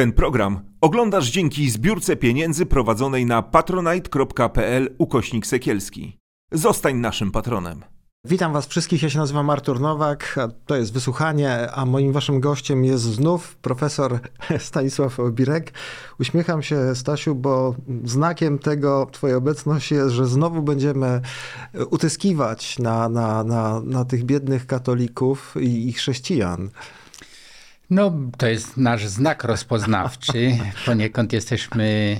Ten program oglądasz dzięki zbiórce pieniędzy prowadzonej na patronite.pl ukośnik sekielski. Zostań naszym patronem. Witam Was wszystkich, ja się nazywam Artur Nowak, to jest Wysłuchanie, a moim Waszym gościem jest znów profesor Stanisław Obirek. Uśmiecham się, Stasiu, bo znakiem tego Twojej obecności jest, że znowu będziemy utyskiwać na, na, na, na tych biednych katolików i, i chrześcijan. No, to jest nasz znak rozpoznawczy. Poniekąd jesteśmy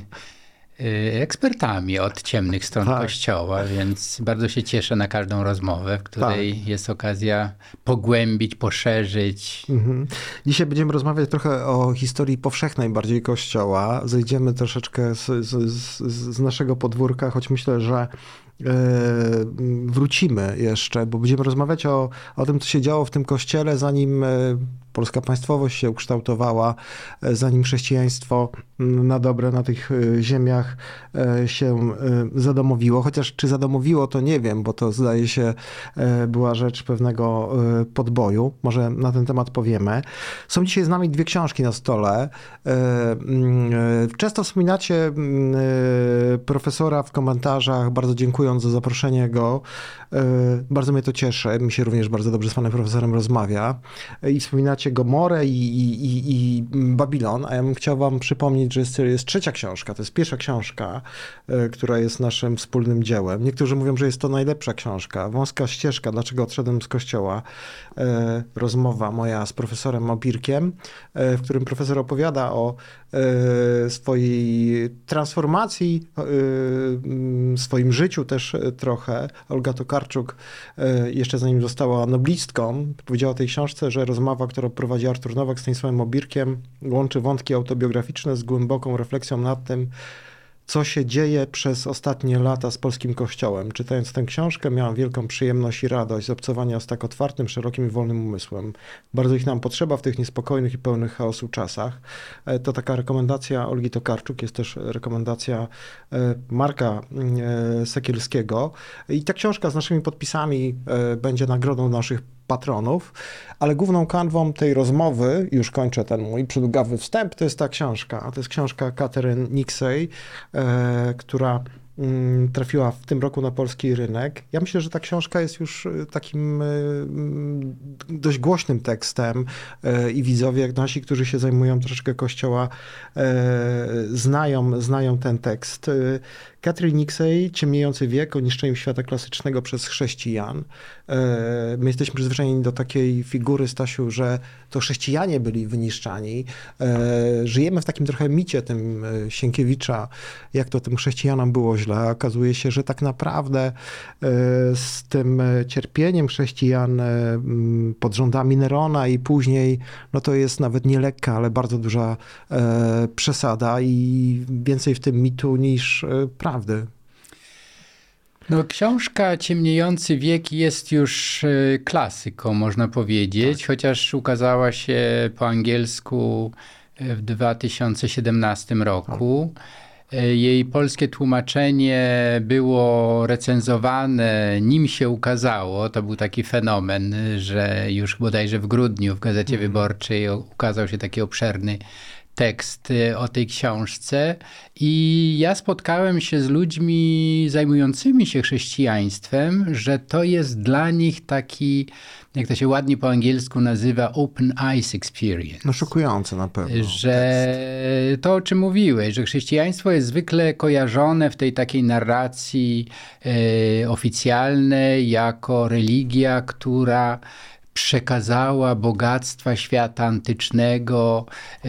y, ekspertami od ciemnych stron Tak. Kościoła, więc bardzo się cieszę na każdą rozmowę, w której Tak. jest okazja pogłębić, poszerzyć. Mhm. Dzisiaj będziemy rozmawiać trochę o historii powszechnej bardziej Kościoła. Zejdziemy troszeczkę z, z, z, naszego podwórka, choć myślę, że e, wrócimy jeszcze, bo będziemy rozmawiać o, o tym, co się działo w tym kościele, zanim e, polska państwowość się ukształtowała, e, zanim chrześcijaństwo m, na dobre na tych e, ziemiach e, się zadomowiło. Chociaż czy zadomowiło, to nie wiem, bo to zdaje się była rzecz pewnego podboju. Może na ten temat powiemy. Są dzisiaj z nami dwie książki na stole. Mm, Często wspominacie mm, profesora w komentarzach, bardzo dziękując za zaproszenie go. E, Bardzo mnie to cieszy. Mi się również bardzo dobrze z panem profesorem rozmawia. E, I wspominacie Gomorę i, i, i, i Babilon, a ja bym chciał wam przypomnieć, że jest, jest trzecia książka. To jest pierwsza książka, e, która jest naszym wspólnym dziełem. Niektórzy mówią, że jest to najlepsza książka. Wąska ścieżka, dlaczego odszedłem z kościoła. Rozmowa moja z profesorem Obirkiem, e, w którym profesor opowiada o swojej transformacji, swoim życiu też trochę. Olga Tokarczuk, e, jeszcze zanim została noblistką, powiedziała o tej książce, że rozmowa, którą prowadzi Artur Nowak z Stanisławem Obirkiem, łączy wątki autobiograficzne z głęboką refleksją nad tym, co się dzieje przez ostatnie lata z polskim kościołem. Czytając tę książkę, miałam wielką przyjemność i radość z obcowania z tak otwartym, szerokim i wolnym umysłem. Bardzo ich nam potrzeba w tych niespokojnych i pełnych chaosu czasach. E, To taka rekomendacja Olgi Tokarczuk, jest też rekomendacja e, Marka e, Sekielskiego. I ta książka z naszymi podpisami będzie nagrodą naszych patronów, ale główną kanwą tej rozmowy, już kończę ten mój przydługawy wstęp, to jest ta książka. A to jest książka Catherine Nixey, e, która mm, trafiła w tym roku na polski rynek. Ja myślę, że ta książka jest już e, takim e, mm, dość głośnym tekstem e, i widzowie, jak nasi, którzy się zajmują troszeczkę kościoła, znają, znają ten tekst. Catherine Nixey, Ciemniejący wiek o niszczeniu świata klasycznego przez chrześcijan. E, My jesteśmy przyzwyczajeni do takiej figury, Stasiu, że to chrześcijanie byli wyniszczani. E, Żyjemy w takim trochę micie tym e, Sienkiewicza, jak to tym chrześcijanom było źle. Okazuje się, że tak naprawdę z tym cierpieniem chrześcijan pod rządami Nerona i później, no to jest nawet nie lekka, ale bardzo duża przesada i więcej w tym mitu niż e, prawdy. No, książka Ciemniejący wiek jest już e, klasyką, można powiedzieć, chociaż ukazała się po angielsku e, w 2017 roku. E, Jej polskie tłumaczenie było recenzowane, nim się ukazało. To był taki fenomen, że już bodajże w grudniu w Gazecie Wyborczej o- ukazał się taki obszerny tekst y, o tej książce i ja spotkałem się z ludźmi zajmującymi się chrześcijaństwem, że to jest dla nich taki, jak to się ładnie po angielsku nazywa, open eyes experience. No szokujące na pewno. Że to, o czym mówiłeś, że chrześcijaństwo jest zwykle kojarzone w tej takiej narracji e, oficjalnej jako religia, która przekazała bogactwa świata antycznego e,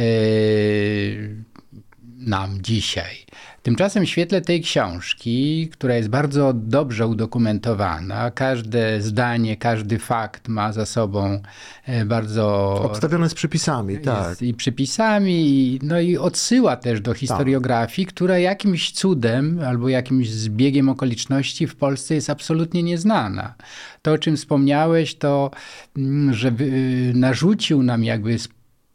nam dzisiaj. Tymczasem w świetle tej książki, która jest bardzo dobrze udokumentowana, każde zdanie, każdy fakt ma za sobą e, bardzo Obstawione z przypisami, tak. i przypisami, no i odsyła też do historiografii, która jakimś cudem albo jakimś zbiegiem okoliczności w Polsce jest absolutnie nieznana. To, o czym wspomniałeś, to, mm, że wy- narzucił nam jakby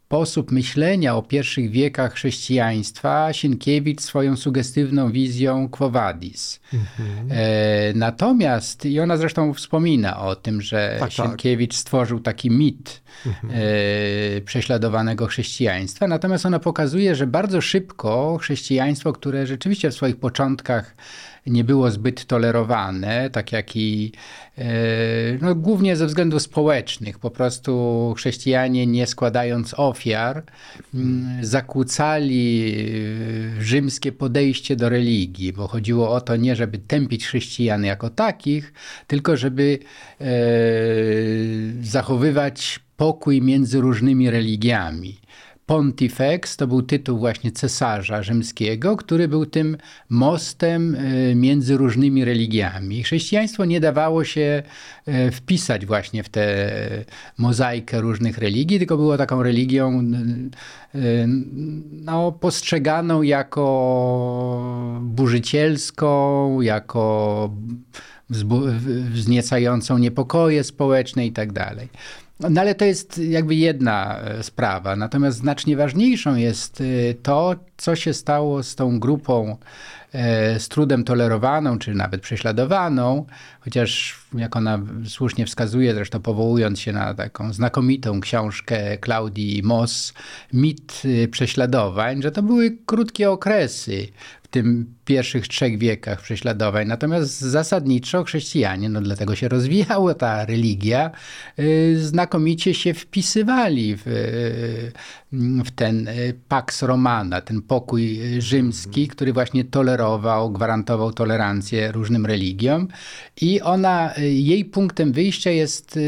sposób myślenia o pierwszych wiekach chrześcijaństwa Sienkiewicz swoją sugestywną wizją Quo Vadis. Mhm. E, natomiast, i ona zresztą wspomina o tym, że tak, tak. Sienkiewicz tak. stworzył taki mit mhm. e, prześladowanego chrześcijaństwa, natomiast ona pokazuje, że bardzo szybko chrześcijaństwo, które rzeczywiście w swoich początkach nie było zbyt tolerowane, tak jak i e, no, głównie ze względów społecznych. Po prostu chrześcijanie nie składając ofiar zakłócali e, rzymskie podejście do religii, bo chodziło o to nie, żeby tępić chrześcijan jako takich, tylko żeby e, zachowywać pokój między różnymi religiami. Pontifex to był tytuł właśnie cesarza rzymskiego, który był tym mostem e, między różnymi religiami. Chrześcijaństwo nie dawało się e, wpisać właśnie w tę mozaikę różnych religii, tylko było taką religią no, postrzeganą jako burzycielską, jako wzniecającą niepokoje społeczne i tak. No ale to jest jakby jedna e, sprawa. Natomiast znacznie ważniejszą jest e, to, co się stało z tą grupą e, z trudem tolerowaną, czy nawet prześladowaną, chociaż jak ona słusznie wskazuje, zresztą powołując się na taką znakomitą książkę Klaudii Moss, Mit prześladowań, że to były krótkie okresy w tym pierwszych trzech wiekach prześladowań. Natomiast zasadniczo chrześcijanie, no dlatego się rozwijała ta religia, y, znakomicie się wpisywali w, y, w ten y, Pax Romana, ten pokój rzymski, który właśnie tolerował, gwarantował tolerancję różnym religiom. I ona, jej punktem wyjścia jest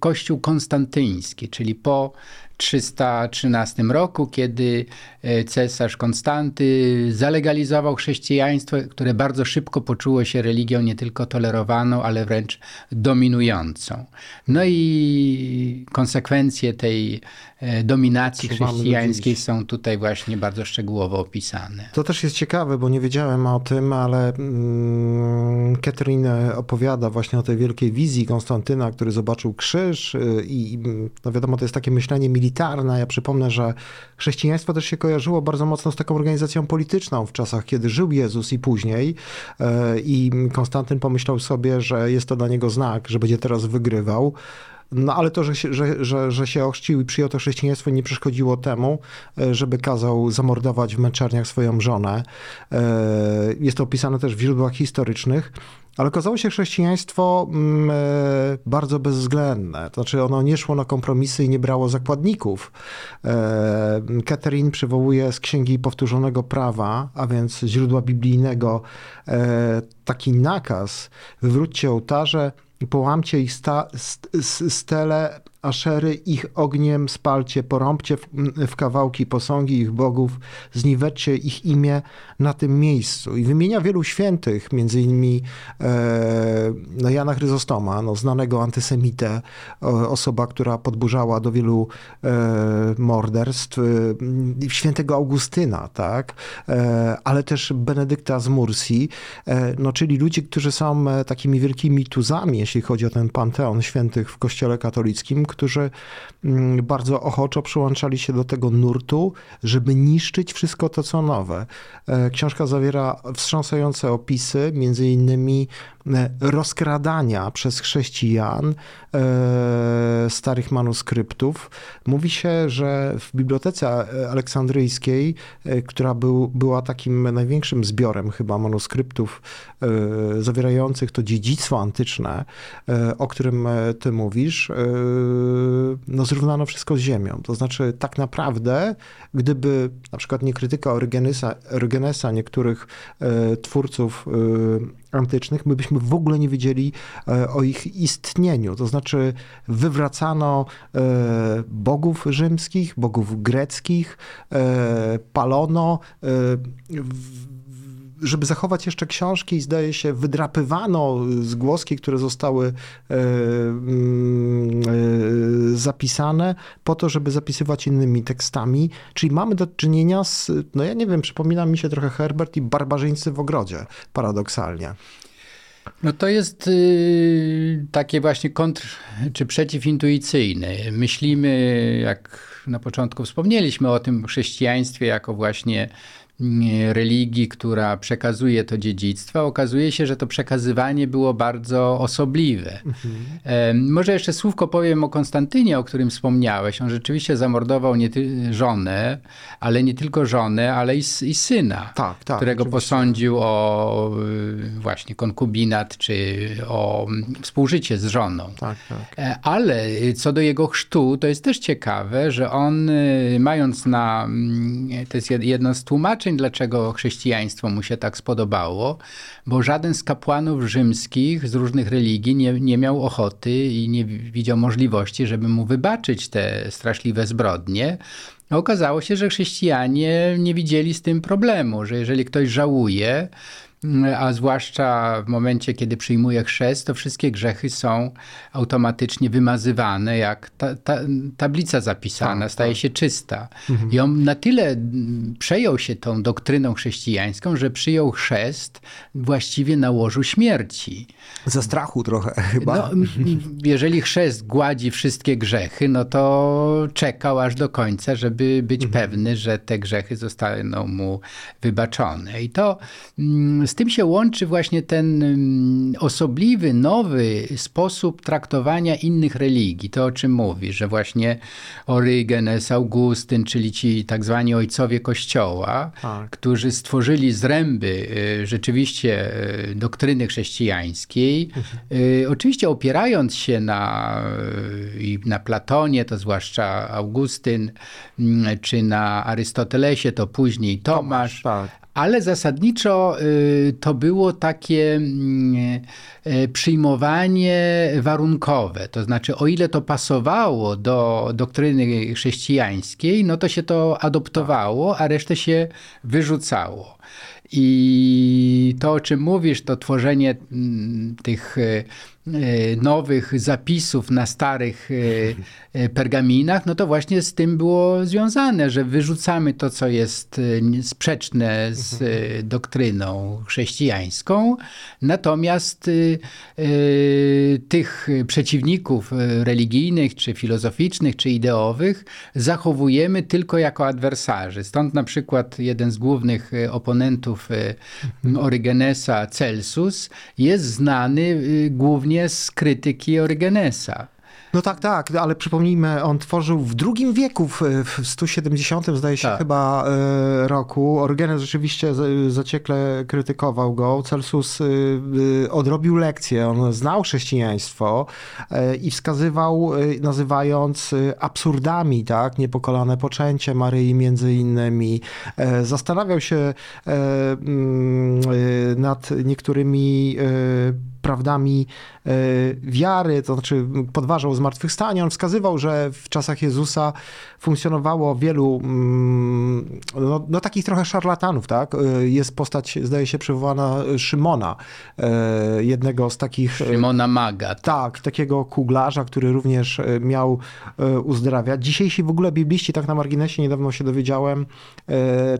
Kościół konstantyński, czyli po 313 roku, kiedy e, cesarz Konstanty zalegalizował chrześcijaństwo, które bardzo szybko poczuło się religią nie tylko tolerowaną, ale wręcz dominującą. No i konsekwencje tej e, dominacji chrześcijańskiej są tutaj właśnie bardzo szczegółowo opisane. To też jest ciekawe, bo nie wiedziałem o tym, ale mm, Catherine opowiada właśnie o tej wielkiej wizji Konstantyna, który zobaczył krzyż y, i no wiadomo, to jest takie myślenie militarne. Ja przypomnę, że chrześcijaństwo też się kojarzyło bardzo mocno z taką organizacją polityczną w czasach, kiedy żył Jezus i później. E, I Konstantyn pomyślał sobie, że jest to dla niego znak, że będzie teraz wygrywał. No ale to, że się, że, że, że się ochrzcił i przyjął to chrześcijaństwo nie przeszkodziło temu, e, żeby kazał zamordować w męczarniach swoją żonę. E, jest to opisane też w źródłach historycznych. Ale okazało się chrześcijaństwo mm, e, bardzo bezwzględne. To znaczy ono nie szło na kompromisy i nie brało zakładników. Catherine przywołuje z Księgi Powtórzonego Prawa, a więc źródła biblijnego, taki nakaz, wywróćcie ołtarze, połamcie ich sta, st, stele Aszery, ich ogniem spalcie, porąbcie w, w, kawałki posągi ich bogów, zniweczcie ich imię na tym miejscu. I wymienia wielu świętych, między innymi e, no Jana Chryzostoma, no, znanego antysemitę, osoba, która podburzała do wielu e, morderstw, e, świętego Augustyna, tak, e, ale też Benedykta z Mursi, e, no, czyli ludzi, którzy są e, takimi wielkimi tuzami, jeśli chodzi o ten panteon świętych w kościele katolickim, którzy mm, bardzo ochoczo przyłączali się do tego nurtu, żeby niszczyć wszystko to, co nowe. E, książka zawiera wstrząsające opisy, między innymi e, rozkradania przez chrześcijan e, starych manuskryptów. Mówi się, że w Bibliotece Aleksandryjskiej, która był, była takim największym zbiorem chyba manuskryptów zawierających to dziedzictwo antyczne, o którym ty mówisz, no, zrównano wszystko z ziemią. To znaczy, tak naprawdę, gdyby na przykład nie krytyka Orygenesa, Orygenesa niektórych e, twórców e, antycznych, my byśmy w ogóle nie wiedzieli o ich istnieniu. To znaczy, wywracano bogów rzymskich, bogów greckich, palono. W, żeby zachować jeszcze książki zdaje się wydrapywano zgłoski, które zostały e, mm, e, zapisane po to, żeby zapisywać innymi tekstami. Czyli mamy do czynienia z, no ja nie wiem, przypomina mi się trochę Herbert i barbarzyńcy w ogrodzie, paradoksalnie. No to jest y, takie właśnie kontr czy przeciwintuicyjne. Myślimy, jak na początku wspomnieliśmy o tym chrześcijaństwie jako właśnie religii, która przekazuje to dziedzictwo, okazuje się, że to przekazywanie było bardzo osobliwe. Mhm. Może jeszcze słówko powiem o Konstantynie, o którym wspomniałeś. On rzeczywiście zamordował nie żonę, ale nie tylko żonę, ale i, i syna, tak, tak, którego oczywiście. posądził o y, właśnie konkubinat, czy o współżycie z żoną. Tak, tak. E, ale co do jego chrztu, to jest też ciekawe, że on y, mając na, mm, to jest jedno z tłumaczeń, dlaczego chrześcijaństwo mu się tak spodobało, bo żaden z kapłanów rzymskich z różnych religii nie, nie miał ochoty i nie widział możliwości, żeby mu wybaczyć te straszliwe zbrodnie. Okazało się, że chrześcijanie nie widzieli z tym problemu, że jeżeli ktoś żałuje, a zwłaszcza w momencie, kiedy przyjmuje chrzest, to wszystkie grzechy są automatycznie wymazywane, jak ta, ta, tablica zapisana, tak, staje tak. się czysta. Mhm. I on na tyle przejął się tą doktryną chrześcijańską, że przyjął chrzest właściwie na łożu śmierci. Ze strachu trochę chyba. No, jeżeli chrzest gładzi wszystkie grzechy, no to czekał aż do końca, żeby być mhm. pewny, że te grzechy zostaną mu wybaczone. I to z tym się łączy właśnie ten mm, osobliwy, nowy sposób traktowania innych religii. To o czym mówi, że właśnie Orygenes, Augustyn, czyli ci tak zwani ojcowie Kościoła, tak. którzy stworzyli zręby y, rzeczywiście y, doktryny chrześcijańskiej, mhm. Y, oczywiście opierając się na, na Platonie, to zwłaszcza Augustyn, mm, czy na Arystotelesie, to później Tomasz, Tomasz tak ale zasadniczo y, to było takie mm, y, przyjmowanie warunkowe. To znaczy, o ile to pasowało do doktryny chrześcijańskiej, no to się to adoptowało, a resztę się wyrzucało. I to, o czym mówisz, to tworzenie mm, tych E, nowych zapisów na starych e, e, pergaminach, no to właśnie z tym było związane, że wyrzucamy to, co jest sprzeczne z doktryną chrześcijańską, natomiast tych przeciwników religijnych, czy filozoficznych, czy ideowych zachowujemy tylko jako adwersarzy. Stąd na przykład jeden z głównych oponentów Orygenesa, Celsus, jest znany głównie z krytyki Orygenesa. No tak, tak, ale przypomnijmy, on tworzył w drugim wieku, w, w 170 zdaje się tak. chyba e, roku. Orygenes rzeczywiście zaciekle krytykował go. Celsus e, e, odrobił lekcję, on znał chrześcijaństwo i wskazywał, nazywając absurdami, tak, niepokolane poczęcie Maryi między innymi. Zastanawiał się mm, nad niektórymi prawdami e, wiary, to znaczy podważał zmartwychwstanie. On wskazywał, że w czasach Jezusa funkcjonowało wielu mm, no, no takich trochę szarlatanów, tak? E, jest postać, zdaje się, przywołana Szymona, e, jednego z takich... Szymona Maga. Tak, tak takiego kuglarza, który również miał uzdrawiać. Dzisiejsi w ogóle bibliści, tak na marginesie niedawno się dowiedziałem,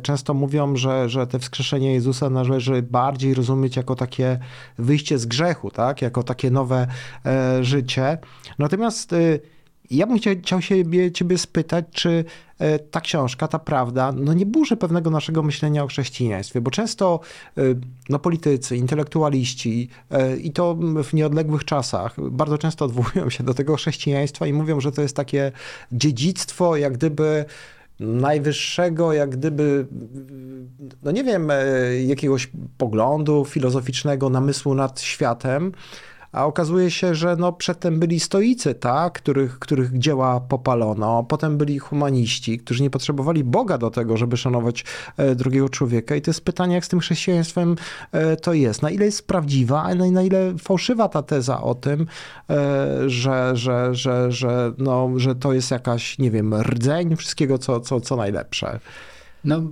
często mówią, że, że te wskrzeszenie Jezusa należy bardziej rozumieć jako takie wyjście z grzechu, tak? jako takie nowe e, życie. Natomiast e, ja bym chciał, chciał się ciebie spytać, czy e, ta książka, ta prawda, no nie burzy pewnego naszego myślenia o chrześcijaństwie, bo często e, no, politycy, intelektualiści e, i to w nieodległych czasach bardzo często odwołują się do tego chrześcijaństwa i mówią, że to jest takie dziedzictwo, jak gdyby najwyższego, jak gdyby, no nie wiem, jakiegoś poglądu filozoficznego, namysłu nad światem, a okazuje się, że no przedtem byli stoicy, tak, których, których dzieła popalono, potem byli humaniści, którzy nie potrzebowali Boga do tego, żeby szanować e, drugiego człowieka. I to jest pytanie, jak z tym chrześcijaństwem e, to jest, na ile jest prawdziwa, a na ile fałszywa ta teza o tym, e, że, że, że, że, no, że to jest jakaś, nie wiem, rdzeń wszystkiego, co, co, co najlepsze. No,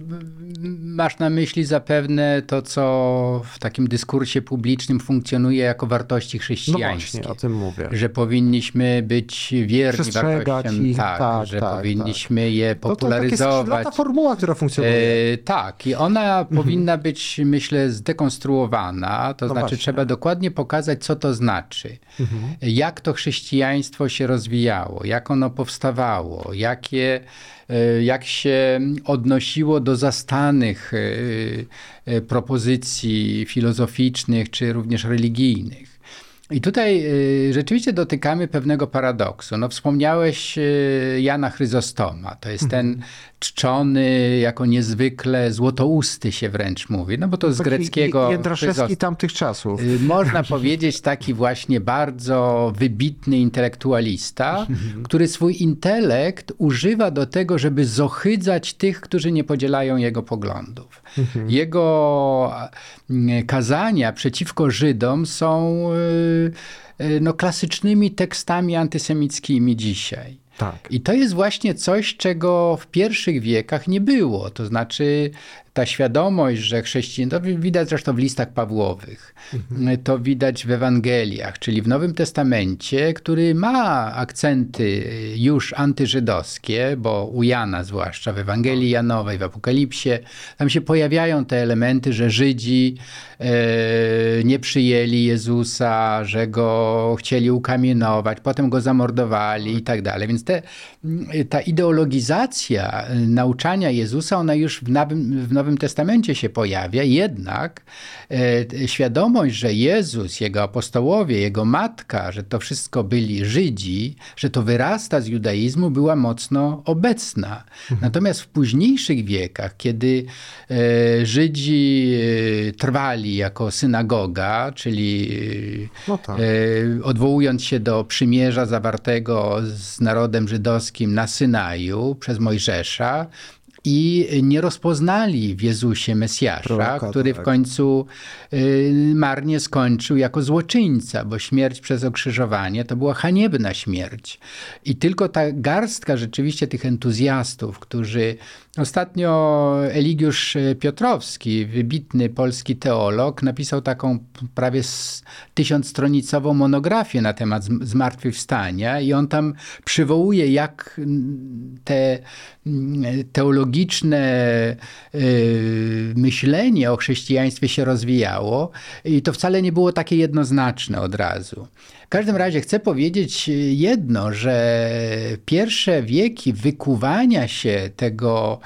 masz na myśli zapewne to, co w takim dyskursie publicznym funkcjonuje jako wartości No chrześcijańskie. właśnie, o tym mówię. Że powinniśmy być wierni wartościom, ich, tak, tak, że tak, powinniśmy je No to taka popularyzować. ta formuła, która funkcjonuje. E, tak, i ona powinna być, myślę, zdekonstruowana. To No znaczy, właśnie. trzeba dokładnie pokazać, co to znaczy. Mhm. Jak to chrześcijaństwo się rozwijało, jak ono powstawało, jakie, e, jak się odnosiło do zastanych e, e, propozycji filozoficznych czy również religijnych. I tutaj rzeczywiście dotykamy pewnego paradoksu. No, wspomniałeś Jana Chryzostoma. To jest ten czczony jako niezwykle złotousty się wręcz mówi, no bo to z Taki greckiego Jędraszewski tamtych czasów. Y, Można powiedzieć taki właśnie bardzo wybitny intelektualista, który swój intelekt używa do tego, żeby zohydzać tych, którzy nie podzielają jego poglądów. Jego mm, kazania przeciwko Żydom są y, y, no, klasycznymi tekstami antysemickimi dzisiaj. Tak. I to jest właśnie coś, czego w pierwszych wiekach nie było. To znaczy ta świadomość, że chrześcijan, to widać zresztą w listach Pawłowych, to widać w Ewangeliach, czyli w Nowym Testamencie, który ma akcenty już antyżydowskie, bo u Jana zwłaszcza, w Ewangelii Janowej, w Apokalipsie, tam się pojawiają te elementy, że Żydzi e, nie przyjęli Jezusa, że go chcieli ukamienować, potem go zamordowali i tak dalej. Więc te, ta ideologizacja nauczania Jezusa, ona już w Nowym, w Nowym Testamencie się pojawia, jednak e, świadomość, że Jezus, jego apostołowie, jego matka, że to wszystko byli Żydzi, że to wyrasta z judaizmu, była mocno obecna. Natomiast w późniejszych wiekach, kiedy e, Żydzi e, trwali jako synagoga, czyli No tak. odwołując się do przymierza zawartego z narodem żydowskim na Synaju przez Mojżesza, i nie rozpoznali w Jezusie Mesjasza, Proroka, który w tak. końcu y, marnie skończył jako złoczyńca, bo śmierć przez okrzyżowanie to była haniebna śmierć. I tylko ta garstka rzeczywiście tych entuzjastów, którzy ostatnio Eligiusz Piotrowski, wybitny polski teolog, napisał taką prawie tysiącstronicową monografię na temat zm- zmartwychwstania i on tam przywołuje, jak te teologiczne y, myślenie o chrześcijaństwie się rozwijało i to wcale nie było takie jednoznaczne od razu. W każdym razie chcę powiedzieć jedno, że pierwsze wieki wykuwania się tego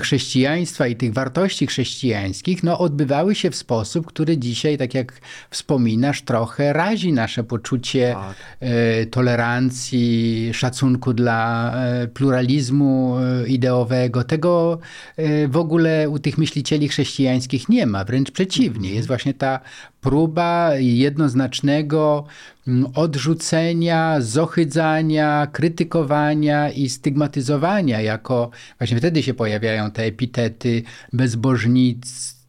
chrześcijaństwa i tych wartości chrześcijańskich no, odbywały się w sposób, który dzisiaj, tak jak wspominasz, trochę razi nasze poczucie Tak. e, tolerancji, szacunku dla e, pluralizmu e, ideowego. Tego e, w ogóle u tych myślicieli chrześcijańskich nie ma, wręcz przeciwnie. Jest właśnie ta próba jednoznacznego mm, odrzucenia, zohydzania, krytykowania i stygmatyzowania jako właśnie wtedy się pojawiają te epitety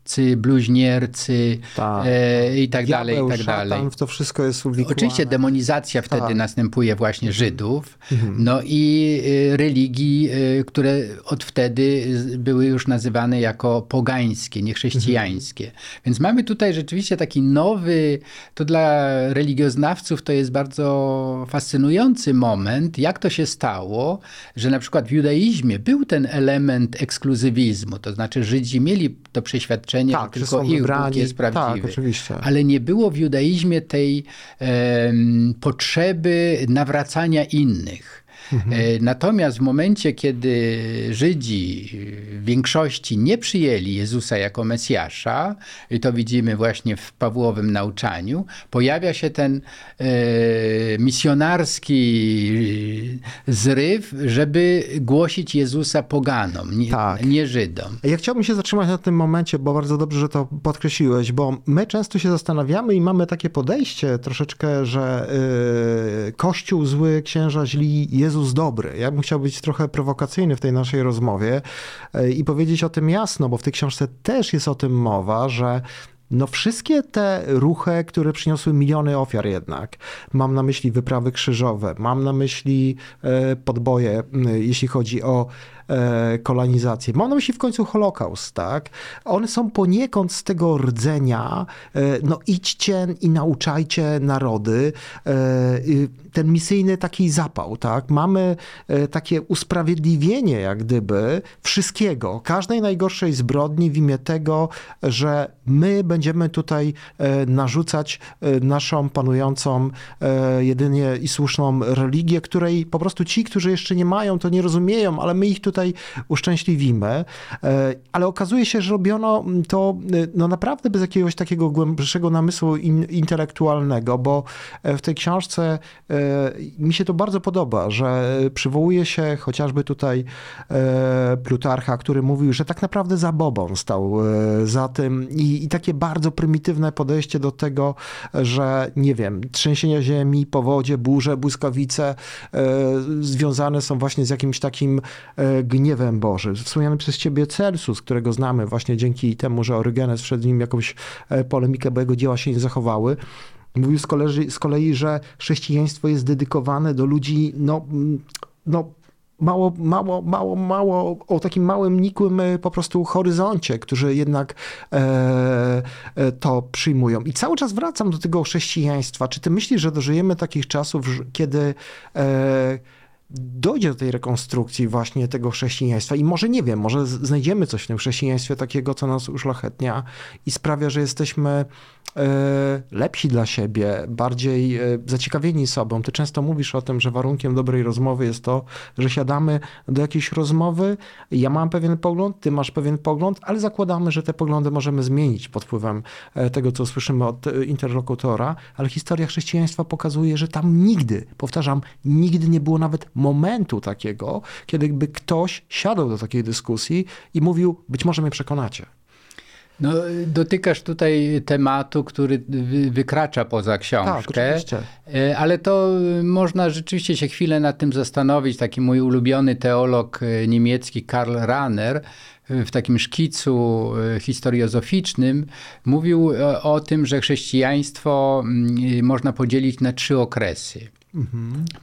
bezbożnicy, bluźniercy Tak. e, i tak dalej, i Diabeł, tak szatan, dalej. to wszystko jest uwikłane. Oczywiście demonizacja wtedy Tak. następuje właśnie Żydów, no i y, religii, y, które od wtedy były już nazywane jako pogańskie, niechrześcijańskie. Więc mamy tutaj rzeczywiście taki nowy, to dla religioznawców to jest bardzo fascynujący moment, jak to się stało, że na przykład w judaizmie był ten element ekskluzywizmu, to znaczy Żydzi mieli to przeświadczenie, Tak, że tylko są ich Bóg jest prawdziwy. Tak, oczywiście. Ale nie było w judaizmie tej em, potrzeby nawracania innych. E, Natomiast w momencie, kiedy Żydzi w większości nie przyjęli Jezusa jako Mesjasza, i to widzimy właśnie w Pawłowym nauczaniu, pojawia się ten e, misjonarski zryw, żeby głosić Jezusa poganom, nie, Tak. nie Żydom. Ja chciałbym się zatrzymać na tym momencie, bo bardzo dobrze, że to podkreśliłeś, bo my często się zastanawiamy i mamy takie podejście troszeczkę, że y, Kościół zły, księża źli, Jezus dobry. Ja bym chciał być trochę prowokacyjny w tej naszej rozmowie y, i powiedzieć o tym jasno, bo w tej książce też jest o tym mowa, że no wszystkie te ruchy, które przyniosły miliony ofiar jednak, mam na myśli wyprawy krzyżowe, mam na myśli e, podboje, jeśli chodzi o e, kolonizację. Mam na myśli w końcu Holokaust, tak? One są poniekąd z tego rdzenia, e, no idźcie i nauczajcie narody, ten misyjny taki zapał, tak? Mamy takie usprawiedliwienie, jak gdyby, wszystkiego, każdej najgorszej zbrodni w imię tego, że my będziemy tutaj narzucać naszą panującą jedynie i słuszną religię, której po prostu ci, którzy jeszcze nie mają, to nie rozumieją, ale my ich tutaj uszczęśliwimy. E, ale okazuje się, że robiono to e, no naprawdę bez jakiegoś takiego głębszego namysłu in, intelektualnego, bo e, w tej książce mi się to bardzo podoba, że przywołuje się chociażby tutaj Plutarcha, który mówił, że tak naprawdę za Bobą stał za tym i, i takie bardzo prymitywne podejście do tego, że nie wiem, trzęsienia ziemi, powodzie, burze, błyskawice związane są właśnie z jakimś takim gniewem Bożym. Wspomniany przez ciebie Celsus, którego znamy właśnie dzięki temu, że Orygenes wszedł nim jakąś e, polemikę, bo jego dzieła się nie zachowały. Mówił z kolei, z kolei, że chrześcijaństwo jest dedykowane do ludzi, no, no mało, mało, mało, mało, o takim małym, nikłym e, po prostu horyzoncie, którzy jednak e, e, to przyjmują. I cały czas wracam do tego chrześcijaństwa. Czy ty myślisz, że dożyjemy takich czasów, kiedy e, dojdzie do tej rekonstrukcji właśnie tego chrześcijaństwa i może nie wiem, może znajdziemy coś w tym chrześcijaństwie takiego, co nas uszlachetnia i sprawia, że jesteśmy E, lepsi dla siebie, bardziej e, zaciekawieni sobą. Ty często mówisz o tym, że warunkiem dobrej rozmowy jest to, że siadamy do jakiejś rozmowy, ja mam pewien pogląd, ty masz pewien pogląd, ale zakładamy, że te poglądy możemy zmienić pod wpływem e, tego, co słyszymy od interlokutora, ale historia chrześcijaństwa pokazuje, że tam nigdy, powtarzam, nigdy nie było nawet momentu takiego, kiedy by ktoś siadał do takiej dyskusji i mówił, być może mnie przekonacie. No, dotykasz tutaj tematu, który wykracza poza książkę. Tak. E, ale to można rzeczywiście się chwilę nad tym zastanowić. Taki mój ulubiony teolog e, niemiecki Karl Rahner w takim szkicu e, historiozoficznym mówił o tym, że chrześcijaństwo mm, można podzielić na trzy okresy.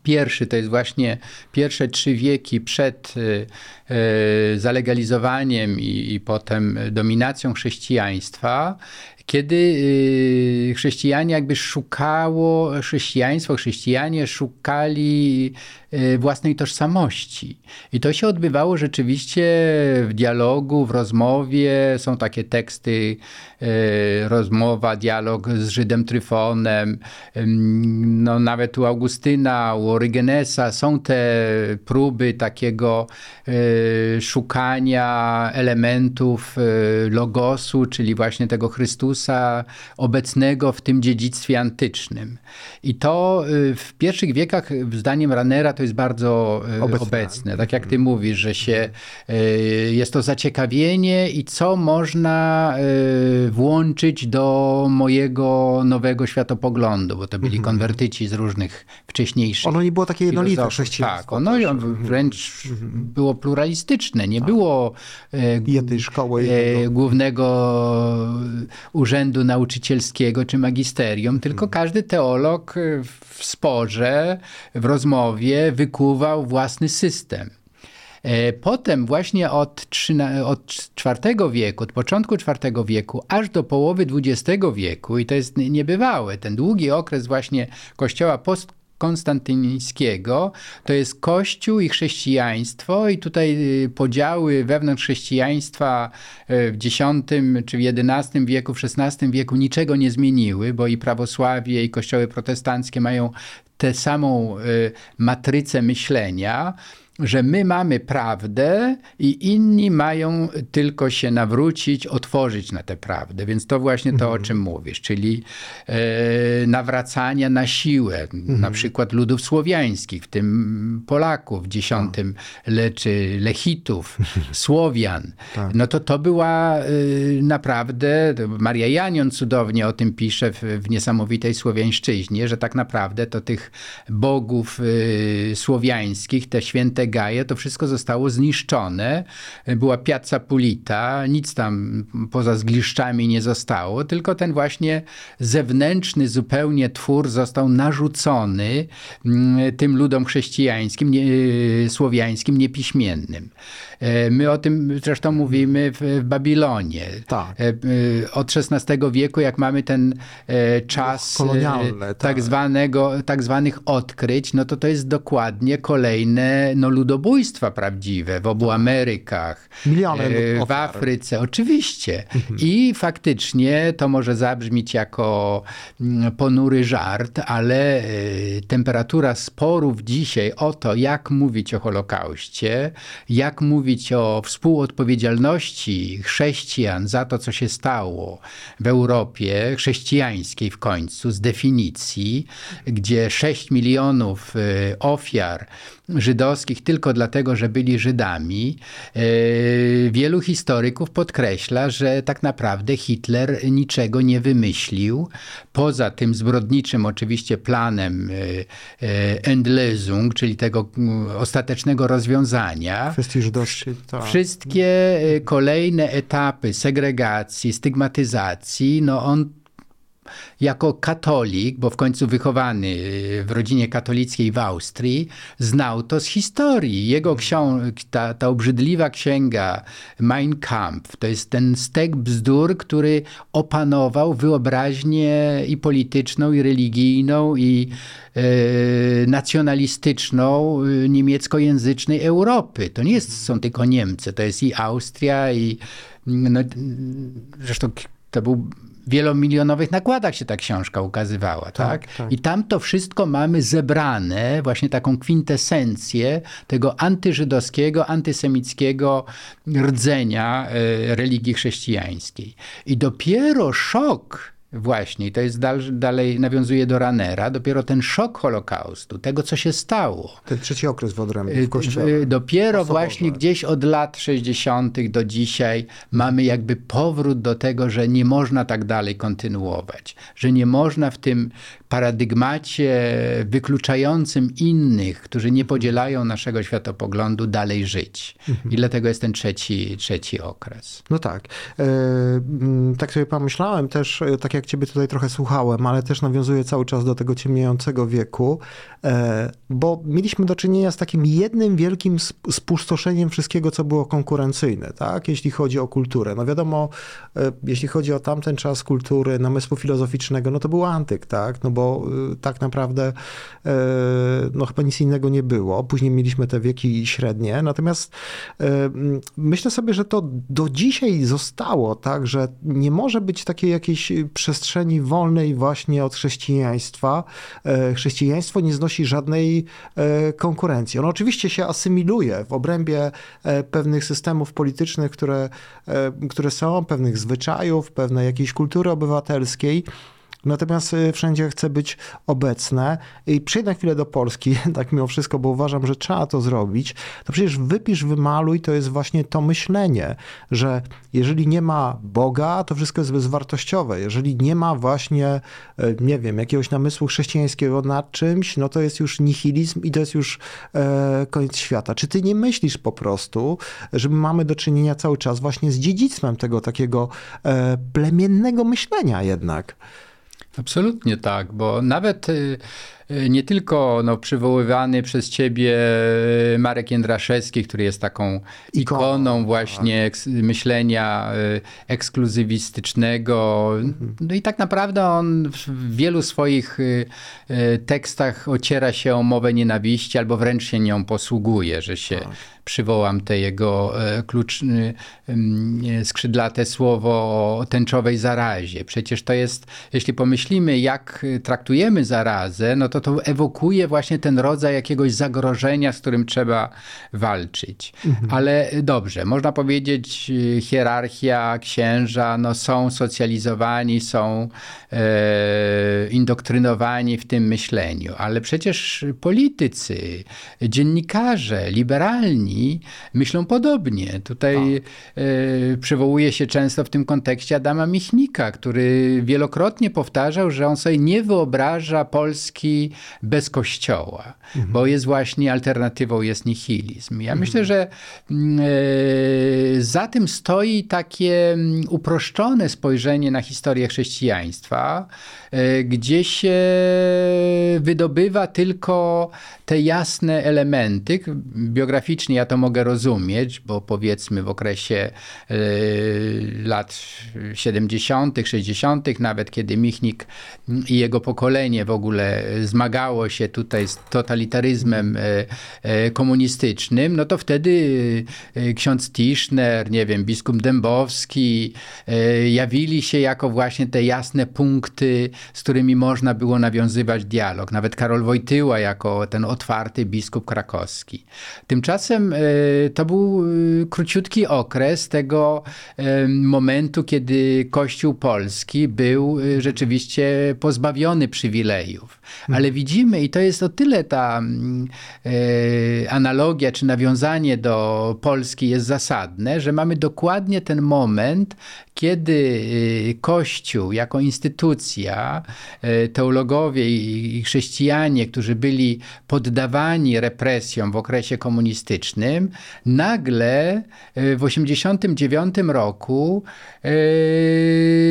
Pierwszy to jest właśnie pierwsze trzy wieki przed e, e, zalegalizowaniem i, i potem dominacją chrześcijaństwa, kiedy y, chrześcijanie jakby szukało, chrześcijaństwo, chrześcijanie szukali y, własnej tożsamości. I to się odbywało rzeczywiście w dialogu, w rozmowie. Są takie teksty, y, rozmowa, dialog z Żydem Tryfonem, no nawet u Augustyna, u Orygenesa są te próby takiego szukania elementów logosu, czyli właśnie tego Chrystusa, obecnego w tym dziedzictwie antycznym. I to y, w pierwszych wiekach, zdaniem Ranera, to jest bardzo y, obecne. obecne. Tak jak ty mówisz, że się y, jest to zaciekawienie i co można włączyć do mojego nowego światopoglądu, bo to byli mhm. konwertyci z różnych wcześniejszych. Ono nie było takie jednolite chrześcijaństwo. Tak, ono wręcz mhm. było pluralistyczne. Nie tak. było jednej szkoły, głównego urzędu nauczycielskiego czy magisterium, tylko każdy teolog w sporze, w rozmowie wykuwał własny system. E, potem właśnie od, od IV wieku, od początku IV wieku, aż do połowy XX wieku, i to jest niebywałe, ten długi okres właśnie kościoła post konstantyńskiego, to jest Kościół i chrześcijaństwo i tutaj y, podziały wewnątrz chrześcijaństwa y, w X czy w XI wieku, w XVI wieku niczego nie zmieniły, bo i prawosławie i kościoły protestanckie mają tę samą y, matrycę myślenia że my mamy prawdę i inni mają tylko się nawrócić, otworzyć na tę prawdę. Więc to właśnie to, o mhm. czym mówisz, czyli e, nawracania na siłę, mhm. na przykład ludów słowiańskich, w tym Polaków, dziesiątym leczy Lechitów, Słowian. Tak. No to to była e, naprawdę, Maria Janion cudownie o tym pisze w, w niesamowitej słowiańszczyźnie, że tak naprawdę to tych bogów e, słowiańskich, te święte To wszystko zostało zniszczone. Była Piazza Pulita, nic tam poza zgliszczami nie zostało, tylko ten właśnie zewnętrzny zupełnie twór został narzucony mm, tym ludom chrześcijańskim, nie, słowiańskim, niepiśmiennym. E, my o tym zresztą mówimy w, Babilonie. Tak. E, e, Od XVI wieku, jak mamy ten czas e, Kolonialny, tak. tak, zwanego, tak zwanych odkryć, no to to jest dokładnie kolejne no, ludobójstwa prawdziwe w obu Amerykach, Miliony w. Afryce, oczywiście. I faktycznie to może zabrzmieć jako mm, ponury żart, ale temperatura sporów dzisiaj o to, jak mówić o Holokauście, jak mówić o współodpowiedzialności chrześcijan za to, co się stało w Europie, chrześcijańskiej w końcu, z definicji, gdzie 6 milionów e, ofiar żydowskich tylko dlatego, że byli Żydami. E, Wielu historyków podkreśla, że tak naprawdę Hitler niczego nie wymyślił, poza tym zbrodniczym oczywiście planem e, e, Endlösung, czyli tego mm, ostatecznego rozwiązania. Kwestii żydowskiej, tak. Wszystkie kolejne etapy segregacji, stygmatyzacji, no on jako katolik, bo w końcu wychowany w rodzinie katolickiej w Austrii, znał to z historii. Jego ksiąg, ta, ta obrzydliwa księga Mein Kampf, to jest ten stek bzdur, który opanował wyobraźnię i polityczną, i religijną, i e, nacjonalistyczną e, niemieckojęzycznej Europy. To nie jest, są tylko Niemcy, to jest i Austria, i no, zresztą to był wielomilionowych nakładach się ta książka ukazywała, tak? tak. I tam to wszystko mamy zebrane, właśnie taką kwintesencję tego antyżydowskiego, antysemickiego rdzenia e, religii chrześcijańskiej. I dopiero szok Właśnie, i to jest dal, dalej nawiązuje do Ranera, dopiero ten szok Holokaustu, tego co się stało. Ten trzeci okres w odrębie Y, w kościele. y, Dopiero Osobowe. właśnie gdzieś od lat 60. do dzisiaj mamy jakby powrót do tego, że nie można tak dalej kontynuować, że nie można w tym paradygmacie wykluczającym innych, którzy nie podzielają naszego światopoglądu, dalej żyć. I dlatego jest ten trzeci, trzeci okres. No tak. E, tak sobie pomyślałem też, e, tak jak ciebie tutaj trochę słuchałem, ale też nawiązuję cały czas do tego ciemniejącego wieku, e, bo mieliśmy do czynienia z takim jednym wielkim sp- spustoszeniem wszystkiego, co było konkurencyjne, tak? Jeśli chodzi o kulturę. No wiadomo, e, jeśli chodzi o tamten czas kultury, namysłu filozoficznego, no to był antyk, tak? No bo e, tak naprawdę no chyba nic innego nie było. Później mieliśmy te wieki średnie, natomiast myślę sobie, że to do dzisiaj zostało, tak, że nie może być takiej jakiejś przestrzeni wolnej właśnie od chrześcijaństwa. E, Chrześcijaństwo nie znosi żadnej e, konkurencji. Ono oczywiście się asymiluje w obrębie e, pewnych systemów politycznych, które, które są, pewnych zwyczajów, pewnej jakiejś kultury obywatelskiej. Natomiast y, wszędzie chce być obecne. I przyjdę na chwilę do Polski, tak mimo wszystko, bo uważam, że trzeba to zrobić. To przecież wypisz, wymaluj, to jest właśnie to myślenie, że jeżeli nie ma Boga, to wszystko jest bezwartościowe. Jeżeli nie ma właśnie, y, nie wiem, jakiegoś namysłu chrześcijańskiego nad czymś, no to jest już nihilizm i to jest już e, koniec świata. Czy ty nie myślisz po prostu, że my mamy do czynienia cały czas właśnie z dziedzictwem tego takiego e, plemiennego myślenia jednak? Absolutnie tak, bo nawet y, nie tylko no, przywoływany przez ciebie y, Marek Jędraszewski, który jest taką Ikoną, właśnie eks- myślenia y, ekskluzywistycznego. No i tak naprawdę on w wielu swoich tekstach ociera się o mowę nienawiści albo wręcz się nią posługuje, że się przywołam te jego e, klucz, e, skrzydlate słowo o tęczowej zarazie. Przecież to jest, jeśli pomyślimy, jak traktujemy zarazę, no to to ewokuje właśnie ten rodzaj jakiegoś zagrożenia, z którym trzeba walczyć. Ale y, dobrze, można powiedzieć, y, hierarchia, księża, no są socjalizowani, są e, indoktrynowani w tym myśleniu, ale przecież politycy, dziennikarze, liberalni myślą podobnie. Tutaj e, przywołuje się często w tym kontekście Adama Michnika, który wielokrotnie powtarzał, że on sobie nie wyobraża Polski bez kościoła, bo jest właśnie alternatywą jest nihilizm. Ja myślę, że mm, e, za tym stoi takie mm, uproszczone spojrzenie na historię chrześcijaństwa, e, gdzie się wydobywa tylko te jasne elementy. Biograficznie ja to mogę rozumieć, bo powiedzmy w okresie e, lat 70., 60., nawet kiedy Michnik i jego pokolenie w ogóle zmagało się tutaj z totalitaryzmem e, e, komunistycznym, no to wtedy ksiądz Tischner, nie wiem, biskup Dębowski jawili się jako właśnie te jasne punkty, z którymi można było nawiązywać dialog. Nawet Karol Wojtyła jako ten otwarty biskup krakowski. Tymczasem to był króciutki okres tego momentu, kiedy Kościół Polski był rzeczywiście pozbawiony przywilejów. Ale widzimy, i to jest o tyle ta e, analogia czy nawiązanie do Polski jest zasadne, że mamy dokładnie ten moment, kiedy y, Kościół jako instytucja, e, teologowie i chrześcijanie, którzy byli poddawani represjom w okresie komunistycznym, nagle e, w 1989 roku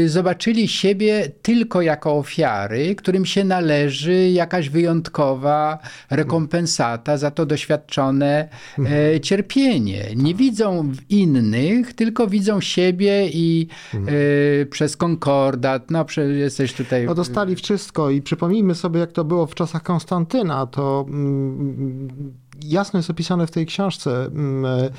zobaczyli siebie tylko jako ofiary, którym się należy jakaś wyjątkowa rekompensata za to doświadczone e, cierpienie. Nie widzą innych, tylko widzą siebie i e, przez konkordat, no jesteś tutaj... No dostali wszystko i przypomnijmy sobie, jak to było w czasach Konstantyna, to mm, jasno jest opisane w tej książce, mm, e,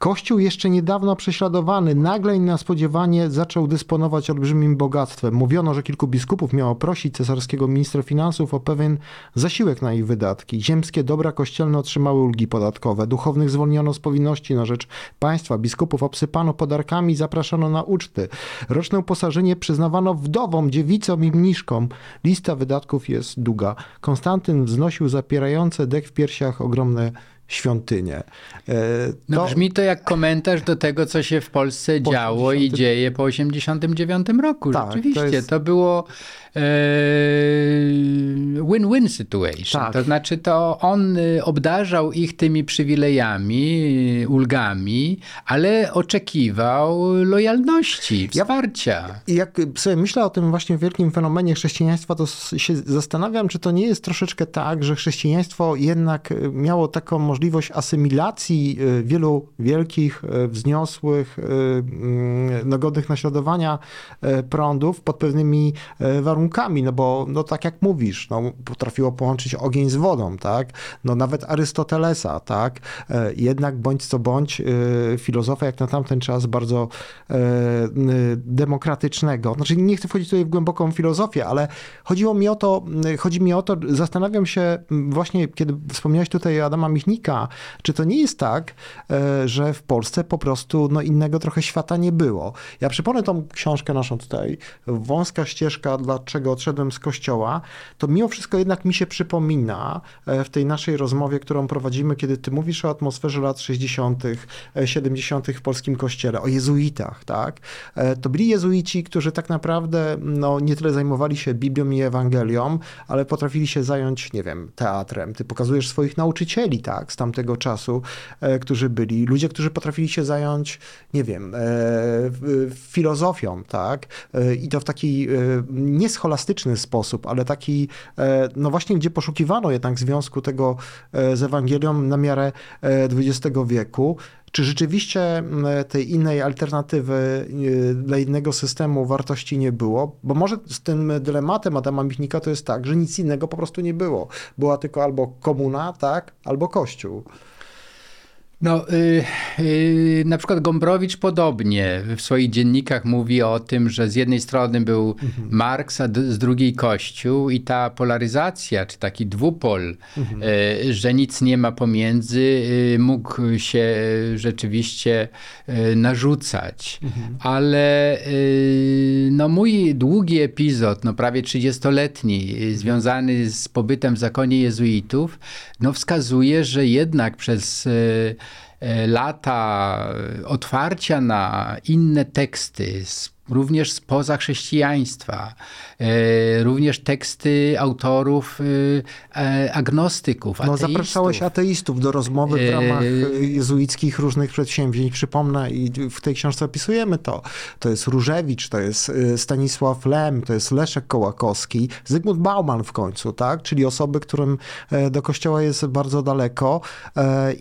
Kościół jeszcze niedawno prześladowany, nagle i niespodziewanie zaczął dysponować olbrzymim bogactwem. Mówiono, że kilku biskupów miało prosić cesarskiego ministra finansów o pewien zasiłek na ich wydatki. Ziemskie dobra kościelne otrzymały ulgi podatkowe. Duchownych zwolniono z powinności na rzecz państwa. Biskupów obsypano podarkami i zapraszano na uczty. Roczne uposażenie przyznawano wdowom, dziewicom i mniszkom. Lista wydatków jest długa. Konstantyn wznosił zapierające dek w piersiach ogromne świątynię. E, no to... No brzmi to jak komentarz do tego, co się w Polsce działo 80... i dzieje po 89 roku. Tak, Rzeczywiście, to, jest... to było win-win situation. Tak. To znaczy, to on y, obdarzał ich tymi przywilejami, ulgami, ale oczekiwał lojalności, wsparcia. I jak sobie myślę o tym właśnie wielkim fenomenie chrześcijaństwa, to się zastanawiam, czy to nie jest troszeczkę tak, że chrześcijaństwo jednak y, miało taką możliwość asymilacji y, wielu wielkich, wzniosłych, mm, no, godnych naśladowania prądów pod pewnymi warunkami, no bo no, tak jak mówisz, no, potrafiło połączyć ogień z wodą, tak? No nawet Arystotelesa, tak? E, jednak bądź co bądź e, filozofa jak na tamten czas bardzo e, demokratycznego. Znaczy nie chcę wchodzić tutaj w głęboką filozofię, ale chodziło mi o to, chodzi mi o to, zastanawiam się właśnie, kiedy wspomniałeś tutaj Adama Michnika, czy to nie jest tak, że w Polsce po prostu no, innego trochę świata nie było. Ja przypomnę tą książkę naszą tutaj, Wąska ścieżka, dlaczego odszedłem z kościoła, to mimo wszystko jednak mi się przypomina e, w tej naszej rozmowie, którą prowadzimy, kiedy ty mówisz o atmosferze lat 60., 70. E, w polskim kościele, o jezuitach, tak? E, to byli jezuici, którzy tak naprawdę no, nie tyle zajmowali się Biblią i Ewangelią, ale potrafili się zająć, nie wiem, teatrem. Ty pokazujesz swoich nauczycieli, tak, z tamtego czasu, którzy byli. Ludzie, którzy potrafili się zająć, nie wiem, filozofią, tak? I to w taki niescholastyczny sposób, ale taki no właśnie, gdzie poszukiwano jednak związku tego e, z Ewangelią na miarę XX e, wieku. Czy rzeczywiście tej innej alternatywy e, dla innego systemu wartości nie było? Bo może z tym dylematem Adama Michnika to jest tak, że nic innego po prostu nie było. Była tylko albo komuna, tak, albo kościół. No, yy, yy, na przykład Gombrowicz podobnie w swoich dziennikach mówi o tym, że z jednej strony był mhm. Marks, a z drugiej Kościół i ta polaryzacja, czy taki dwupol, mhm. yy, że nic nie ma pomiędzy, y, mógł się rzeczywiście y, narzucać. Mhm. Ale y, no, mój długi epizod, no prawie 30-letni, związany z pobytem w zakonie jezuitów, no wskazuje, że jednak przez lata otwarcia na inne teksty, również spoza chrześcijaństwa, e, również teksty autorów e, agnostyków, No, zapraszałeś ateistów do rozmowy w ramach jezuickich różnych przedsięwzięć. Przypomnę i w tej książce opisujemy to. To jest Różewicz, to jest Stanisław Lem, to jest Leszek Kołakowski, Zygmunt Bauman w końcu, tak? Czyli osoby, którym do kościoła jest bardzo daleko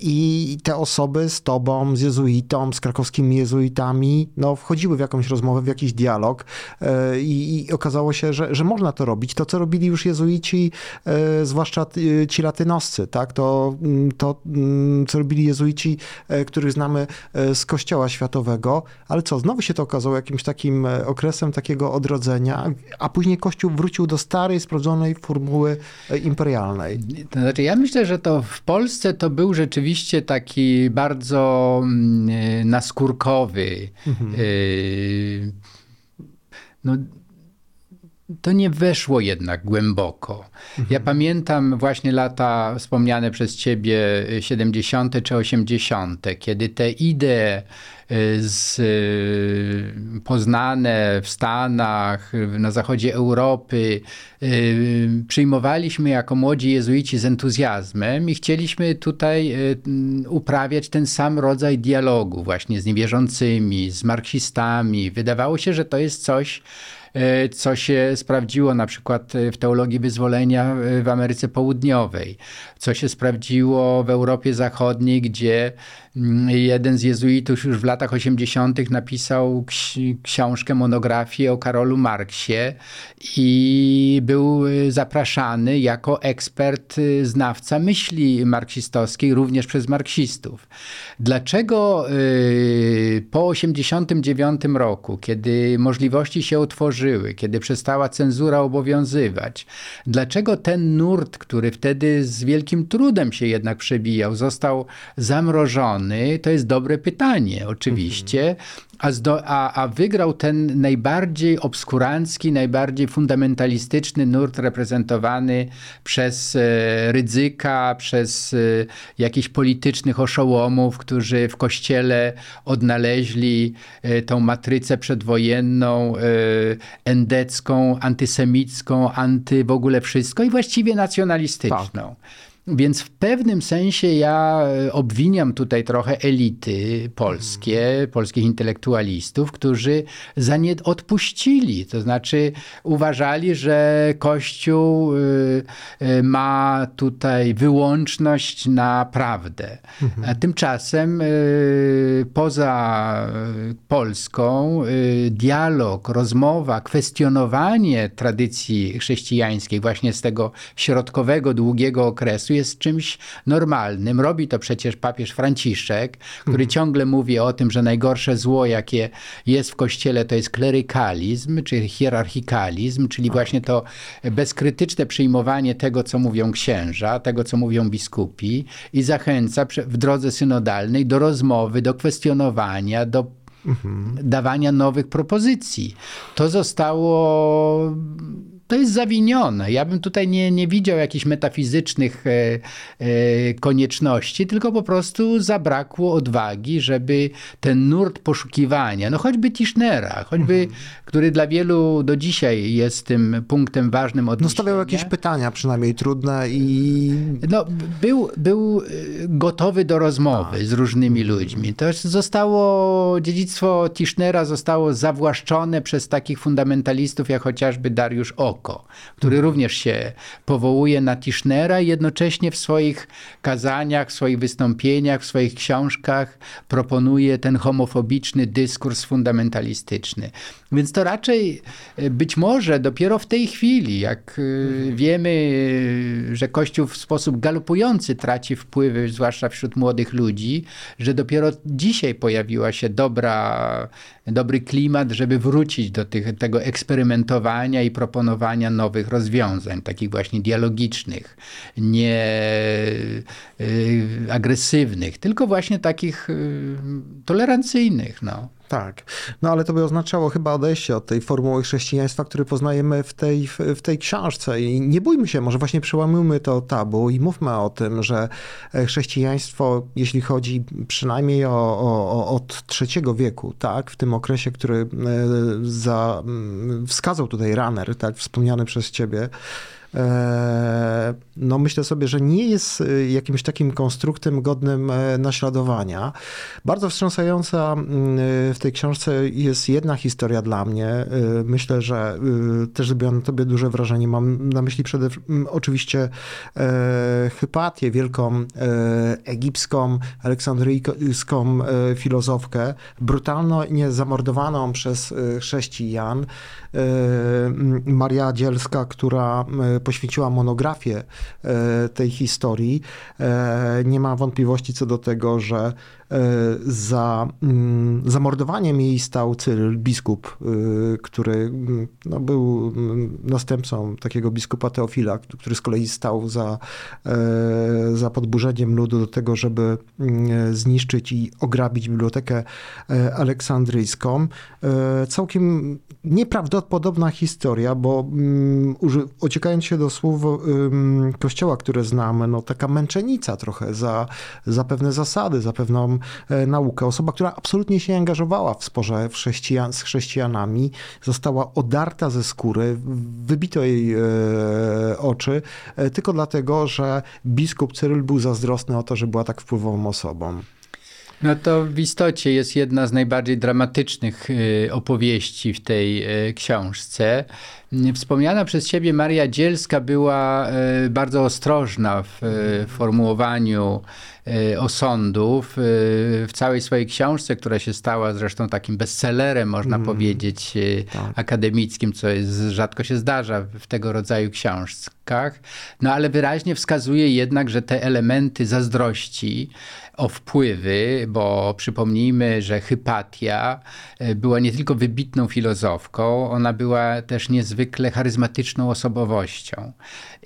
i te osoby z tobą, z jezuitą, z krakowskimi jezuitami, no wchodziły w jakąś rozmowę, w jakiś dialog e, i, i okazało się, że, że można to robić. To, co robili już jezuici, e, zwłaszcza ci latynoscy, tak? To, mm, to mm, co robili jezuici, e, których znamy z Kościoła Światowego, ale co, znowu się to okazało jakimś takim okresem takiego odrodzenia, a później Kościół wrócił do starej, sprawdzonej formuły imperialnej. To znaczy, ja myślę, że to w Polsce to był rzeczywiście taki bardzo mm, naskórkowy, mhm no, to nie weszło jednak głęboko. Mhm. Ja pamiętam właśnie lata wspomniane przez ciebie 70. czy 80., kiedy te idee y, z, y, poznane w Stanach, na zachodzie Europy, y, przyjmowaliśmy jako młodzi jezuici z entuzjazmem i chcieliśmy tutaj uprawiać ten sam rodzaj dialogu właśnie z niewierzącymi, z marksistami. Wydawało się, że to jest coś, co się sprawdziło na przykład w teologii wyzwolenia w Ameryce Południowej, co się sprawdziło w Europie Zachodniej, gdzie jeden z jezuitów już w latach 80. napisał książkę, monografię o Karolu Marksie i był y, zapraszany jako ekspert, y, znawca myśli marksistowskiej, również przez marksistów. Dlaczego y, po 89 roku, kiedy możliwości się otworzyły, kiedy przestała cenzura obowiązywać, dlaczego ten nurt, który wtedy z wielkim trudem się jednak przebijał, został zamrożony, to jest dobre pytanie, oczywiście. A, zdo, a, a, wygrał ten najbardziej obskurancki, najbardziej fundamentalistyczny nurt reprezentowany przez e, Rydzyka, przez e, jakichś politycznych oszołomów, którzy w kościele odnaleźli e, tą matrycę przedwojenną, e, endecką, antysemicką, anty w ogóle wszystko i właściwie nacjonalistyczną. Tak. Więc w pewnym sensie ja e, obwiniam tutaj trochę elity polskie, mm. polskich intelektualistów, którzy za nie odpuścili. To znaczy uważali, że Kościół e, e, ma tutaj wyłączność na prawdę. Mhm. A tymczasem poza Polską dialog, rozmowa, kwestionowanie tradycji chrześcijańskiej właśnie z tego środkowego, długiego okresu jest czymś normalnym. Robi to przecież papież Franciszek, który mhm. ciągle mówi o tym, że najgorsze zło, jakie jest w kościele, to jest klerykalizm, czy hierarchikalizm, czyli właśnie to bezkrytyczne przyjmowanie tego, co mówią księża, tego, co mówią biskupi i zachęca w drodze synodalnej do rozmowy, do kwestionowania, do mhm. dawania nowych propozycji. To zostało to jest zawinione. Ja bym tutaj nie, nie widział jakichś metafizycznych e, e, konieczności, tylko po prostu zabrakło odwagi, żeby ten nurt poszukiwania, no choćby Tischnera, choćby, mhm. który dla wielu do dzisiaj jest tym punktem ważnym odniesienia. No stawiał jakieś pytania, przynajmniej trudne i... No, był, był e, gotowy do rozmowy tak. z różnymi ludźmi. To zostało, dziedzictwo Tischnera zostało zawłaszczone przez takich fundamentalistów, jak chociażby Dariusz Ok Oko, który mhm. również się powołuje na Tischnera i jednocześnie w swoich kazaniach, w swoich wystąpieniach, w swoich książkach proponuje ten homofobiczny dyskurs fundamentalistyczny. Więc to raczej e, być może dopiero w tej chwili, jak e, mhm. wiemy, że Kościół w sposób galopujący traci wpływy, zwłaszcza wśród młodych ludzi, że dopiero dzisiaj pojawiła się dobra, dobry klimat, żeby wrócić do tych, tego eksperymentowania i proponowania nowych rozwiązań, takich właśnie dialogicznych, nie y, agresywnych, tylko właśnie takich y, tolerancyjnych. No. Tak, no ale to by oznaczało chyba odejście od tej formuły chrześcijaństwa, które poznajemy w tej, w tej książce. I nie bójmy się, może właśnie przełamujmy to tabu i mówmy o tym, że chrześcijaństwo, jeśli chodzi przynajmniej o, o, od trzeciego wieku, tak, w tym okresie, który za, wskazał tutaj Runner, tak, wspomniany przez ciebie, E, no myślę sobie, że nie jest e, jakimś takim konstruktem godnym e, naśladowania. Bardzo wstrząsająca w tej książce jest jedna historia dla mnie. Myślę, że też zrobiła na tobie duże wrażenie. Mam na myśli przede wszystkim oczywiście Hypatię, wielką egipską, aleksandryjską filozofkę, brutalnie zamordowaną przez chrześcijan. Maria Dzielska, która poświęciła monografię e, tej historii. E, nie ma wątpliwości co do tego, że za mm, zamordowaniem jej stał Cyryl, biskup, e, który mm, no, był mm, następcą takiego biskupa Teofila, który z kolei stał za, e, za podburzeniem ludu do tego, żeby zniszczyć i ograbić bibliotekę aleksandryjską. Całkiem nieprawdopodobna historia, bo ociekając się do słów kościoła, które znamy, no taka męczenica trochę za, za pewne zasady, za pewną E, naukę. Osoba, która absolutnie się angażowała w sporze chrześcijan, z chrześcijanami, została odarta ze skóry, wybito jej e, oczy, e, tylko dlatego, że biskup Cyryl był zazdrosny o to, że była tak wpływową osobą. No to w istocie jest jedna z najbardziej dramatycznych opowieści w tej książce. Wspomniana przez ciebie Maria Dzielska była bardzo ostrożna w formułowaniu E, osądów e, w całej swojej książce, która się stała zresztą takim bestsellerem, można mm, powiedzieć, e, tak. akademickim, co jest, rzadko się zdarza w tego rodzaju książkach. No ale wyraźnie wskazuje jednak, że te elementy zazdrości o wpływy, bo przypomnijmy, że Hypatia była nie tylko wybitną filozofką, ona była też niezwykle charyzmatyczną osobowością.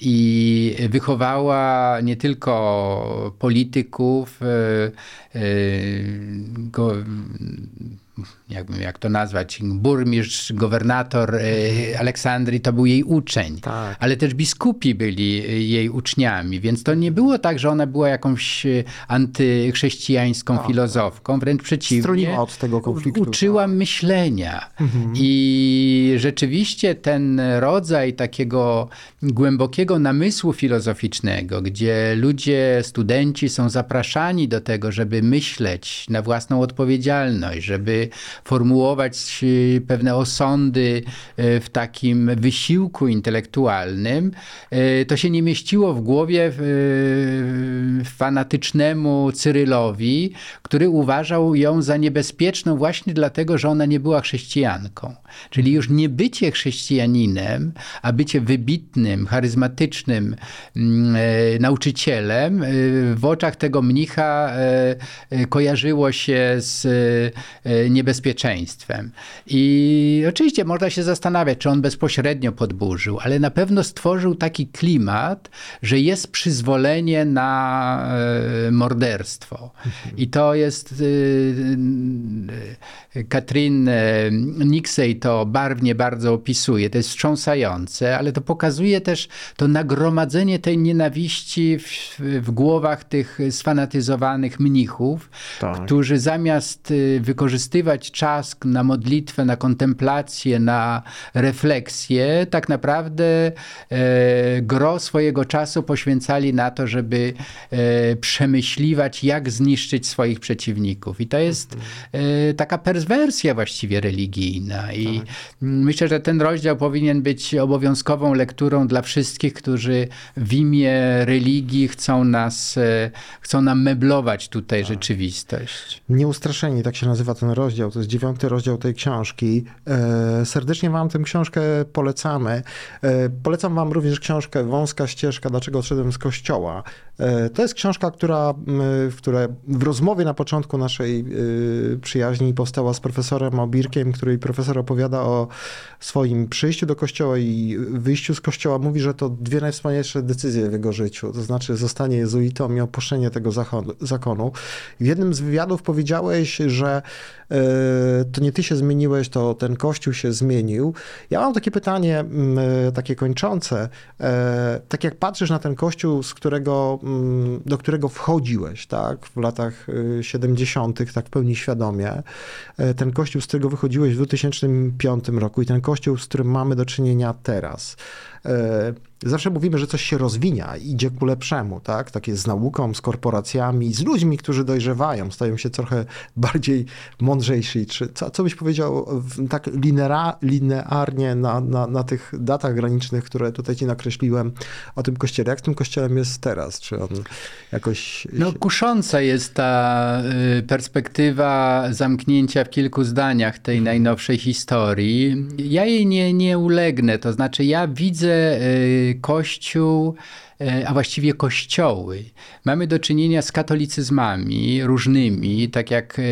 I wychowała nie tylko polityków, e, e, go, jakbym, jak to nazwać, burmistrz, gowernator e, Aleksandrii to był jej uczeń, tak. ale też biskupi byli jej uczniami, więc to nie było tak, że ona była jakąś antychrześcijańską tak. filozofką, wręcz przeciwnie. Stroniła od tego konfliktu. Uczyła tak. myślenia mhm. i rzeczywiście ten rodzaj takiego głębokiego namysłu filozoficznego, gdzie ludzie, studenci są zapraszani do tego, żeby myśleć na własną odpowiedzialność, żeby formułować e, pewne osądy e, w takim wysiłku intelektualnym, e, to się nie mieściło w głowie fanatycznemu Cyrylowi, który uważał ją za niebezpieczną właśnie dlatego, że ona nie była chrześcijanką. Czyli już nie bycie chrześcijaninem, a bycie wybitnym, charyzmatycznym mm, nauczycielem w oczach tego mnicha kojarzyło się z niebezpieczeństwem. I oczywiście można się zastanawiać, czy on bezpośrednio podburzył, ale na pewno stworzył taki klimat, że jest przyzwolenie na e, morderstwo. I to jest Katrin e, e, Nixey to barwnie bardzo opisuje. To jest wstrząsające, ale to pokazuje też to nagromadzenie tej nienawiści w, w głowach tych sfanatyzowanych mnichów, tak. którzy zamiast wykorzystywać czas na modlitwę, na kontemplację, na refleksję, tak naprawdę e, gro swojego czasu poświęcali na to, żeby e, przemyśliwać, jak zniszczyć swoich przeciwników. I to jest e, taka perswersja właściwie religijna. I tak. myślę, że ten rozdział powinien być obowiązkową lekturą dla wszystkich, którzy w imię religii chcą nas, chcą nam meblować tutaj tak. rzeczywistość. Nieustraszeni, tak się nazywa ten rozdział. To jest dziewiąty rozdział tej książki. E, serdecznie wam tę książkę polecamy. E, polecam wam również książkę Wąska ścieżka, dlaczego odszedłem z kościoła. E, to jest książka, która, w której w rozmowie na początku naszej przyjaźni powstała z profesorem Obirkiem, której profesor opowiada o swoim przyjściu do kościoła i wyjściu z kościoła. Mówi, że to dwie najwspanialsze decyzje w jego życiu, to znaczy zostanie jezuitą i opuszczenie tego zakonu. W jednym z wywiadów powiedziałeś, że to nie ty się zmieniłeś, to ten kościół się zmienił. Ja mam takie pytanie, mm, takie kończące. Tak jak patrzysz na ten kościół, z którego, mm, do którego wchodziłeś, tak, w latach 70., tak w pełni świadomie, ten kościół, z którego wychodziłeś w 2005 roku i ten kościół, z którym mamy do czynienia teraz. Zawsze mówimy, że coś się rozwinia, idzie ku lepszemu, tak? Tak jest z nauką, z korporacjami, z ludźmi, którzy dojrzewają, stają się trochę bardziej mądrzejsi. Czy co, co byś powiedział tak linera, linearnie na, na, na tych datach granicznych, które tutaj ci nakreśliłem o tym kościele? Jak tym kościelem jest teraz? Czy on jakoś... No kusząca jest ta y, perspektywa zamknięcia w kilku zdaniach tej mhm. najnowszej historii. Ja jej nie, nie ulegnę, to znaczy ja widzę y, Kościół, a właściwie kościoły. Mamy do czynienia z katolicyzmami różnymi, tak jak e,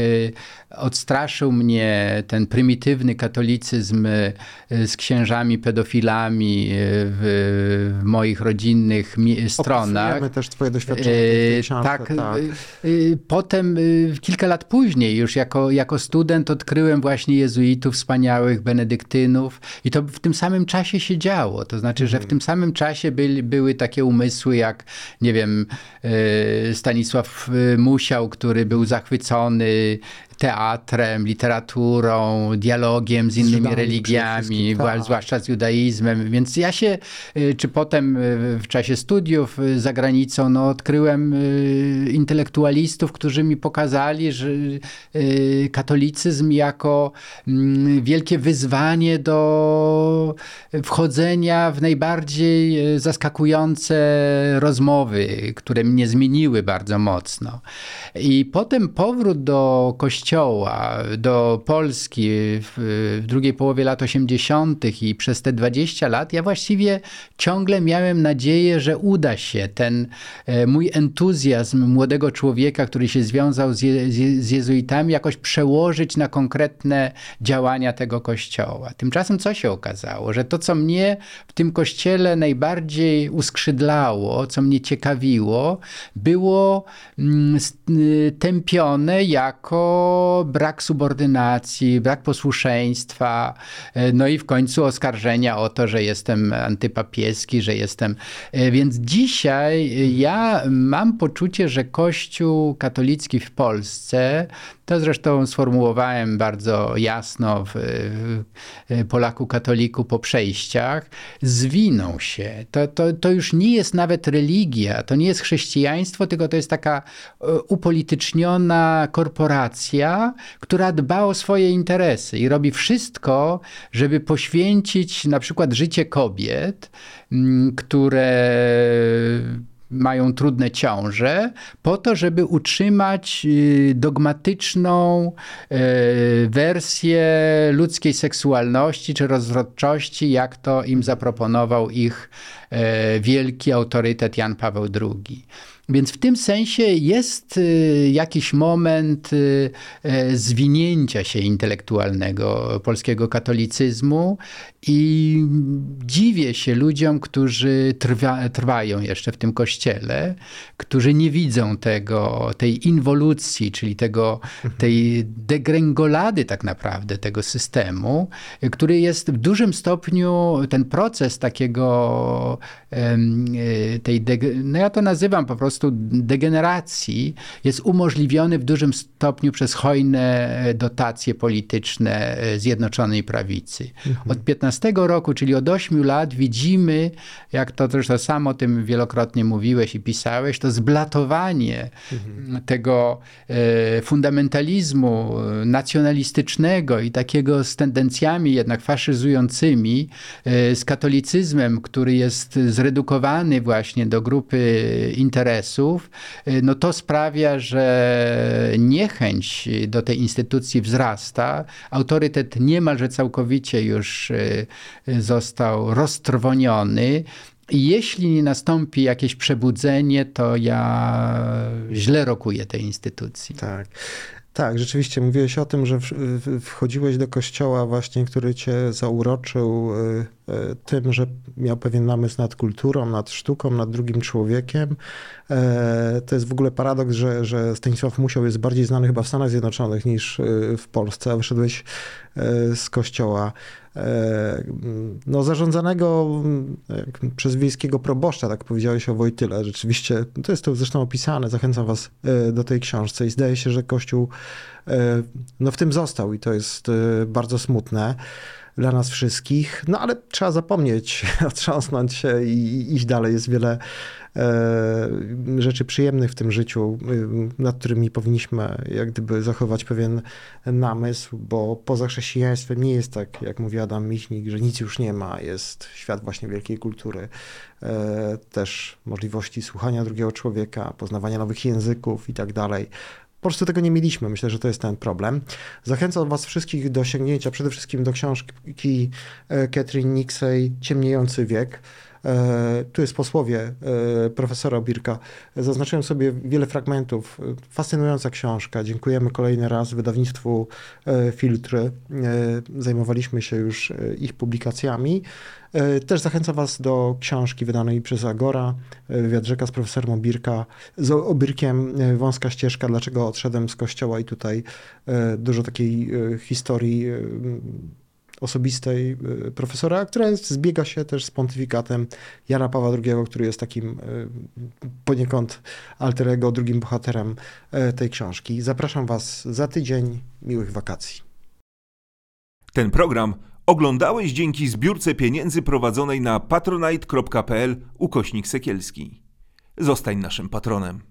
odstraszył mnie ten prymitywny katolicyzm e, z księżami pedofilami w, w moich rodzinnych stronach. Opisujemy też twoje doświadczenia książce, tak, tak. Potem kilka lat później już jako, jako student odkryłem właśnie jezuitów wspaniałych, benedyktynów i to w tym samym czasie się działo. To znaczy, że w mhm. tym samym czasie byli, były takie umysły jak, nie wiem, Stanisław Musiał, który był zachwycony teatrem, literaturą, dialogiem z innymi religiami, tak. zwłaszcza z judaizmem. Więc ja się, y, czy potem y, w czasie studiów y, za granicą, no, odkryłem intelektualistów, którzy mi pokazali, że katolicyzm jako mm, wielkie wyzwanie do wchodzenia w najbardziej zaskakujący rozmowy, które mnie zmieniły bardzo mocno. I potem powrót do kościoła, do Polski w, w drugiej połowie lat 80. i przez te 20 lat, ja właściwie ciągle miałem nadzieję, że uda się ten e, mój entuzjazm młodego człowieka, który się związał z, je, z jezuitami, jakoś przełożyć na konkretne działania tego kościoła. Tymczasem co się okazało? Że to, co mnie w tym kościele najbardziej uskrzydlało, co mnie ciekawiło, było mm, y, tępione jako brak subordynacji, brak posłuszeństwa, y, no i w końcu oskarżenia o to, że jestem antypapieski, że jestem. Y, więc dzisiaj ja mam poczucie, że Kościół katolicki w Polsce to zresztą sformułowałem bardzo jasno w, Polaku Katoliku po przejściach. Zwinął się. To, to, to już nie jest nawet religia, to nie jest chrześcijaństwo, tylko to jest taka e, upolityczniona korporacja, która dba o swoje interesy i robi wszystko, żeby poświęcić na przykład życie kobiet, które mają trudne ciąże, po to, żeby utrzymać y, dogmatyczną y, wersję ludzkiej seksualności czy rozrodczości, jak to im zaproponował ich y, wielki autorytet Jan Paweł II. Więc w tym sensie jest y, jakiś moment e, zwinięcia się intelektualnego polskiego katolicyzmu i dziwię się ludziom, którzy trwa, trwają jeszcze w tym kościele, którzy nie widzą tego, tej inwolucji, czyli tego, tej degrengolady tak naprawdę tego systemu, który jest w dużym stopniu ten proces takiego, e, tej, no ja to nazywam po prostu prostu degeneracji jest umożliwiony w dużym stopniu przez hojne dotacje polityczne e, Zjednoczonej Prawicy. Mhm. Od 15 roku, czyli od 8 lat widzimy, jak to zresztą sam o tym wielokrotnie mówiłeś i pisałeś, to zblatowanie mhm. tego e, fundamentalizmu e, nacjonalistycznego i takiego z tendencjami jednak faszyzującymi, z katolicyzmem, który jest zredukowany właśnie do grupy interesów, y, no to sprawia, że niechęć do tej instytucji wzrasta. Autorytet niemalże całkowicie już y, został roztrwoniony. I jeśli nie nastąpi jakieś przebudzenie, to ja źle rokuję tej instytucji. Tak. Tak, rzeczywiście mówiłeś o tym, że wchodziłeś do kościoła właśnie, który cię zauroczył y, tym, że miał pewien namysł nad kulturą, nad sztuką, nad drugim człowiekiem. E, To jest w ogóle paradoks, że, że Stanisław Musiał jest bardziej znany chyba w Stanach Zjednoczonych niż e, w Polsce, a wyszedłeś e, z kościoła e, no, zarządzanego przez wiejskiego proboszcza, tak powiedziałeś o Wojtyle. Rzeczywiście, to jest to zresztą opisane, zachęcam was e, do tej książce i zdaje się, że Kościół e, no, w tym został i to jest e, bardzo smutne dla nas wszystkich, no ale trzeba zapomnieć, otrząsnąć się i iść dalej. Jest wiele e, rzeczy przyjemnych w tym życiu, y, nad którymi powinniśmy jak gdyby zachować pewien namysł, bo poza chrześcijaństwem nie jest tak, jak mówi Adam Michnik, że nic już nie ma. Jest świat właśnie wielkiej kultury, e, też możliwości słuchania drugiego człowieka, poznawania nowych języków i tak dalej. Po prostu tego nie mieliśmy. Myślę, że to jest ten problem. Zachęcam Was wszystkich do sięgnięcia przede wszystkim do książki e, Catherine Nixey Ciemniejący wiek. E, Tu jest posłowie e, profesora Birka. Zaznaczyłem sobie wiele fragmentów. Fascynująca książka. Dziękujemy kolejny raz wydawnictwu e, Filtry. Zajmowaliśmy się już ich publikacjami. Też zachęcam Was do książki wydanej przez Agora, wywiad rzeka z profesorem Obirka, z Obirkiem Wąska ścieżka, dlaczego odszedłem z kościoła i tutaj dużo takiej historii osobistej e, profesora, która jest, zbiega się też z pontyfikatem Jana Pawła II, który jest takim e, poniekąd alter ego, drugim bohaterem e, tej książki. Zapraszam Was za tydzień. Miłych wakacji. Ten program oglądałeś dzięki zbiórce pieniędzy prowadzonej na patronite.pl ukośnik sekielski. Zostań naszym patronem.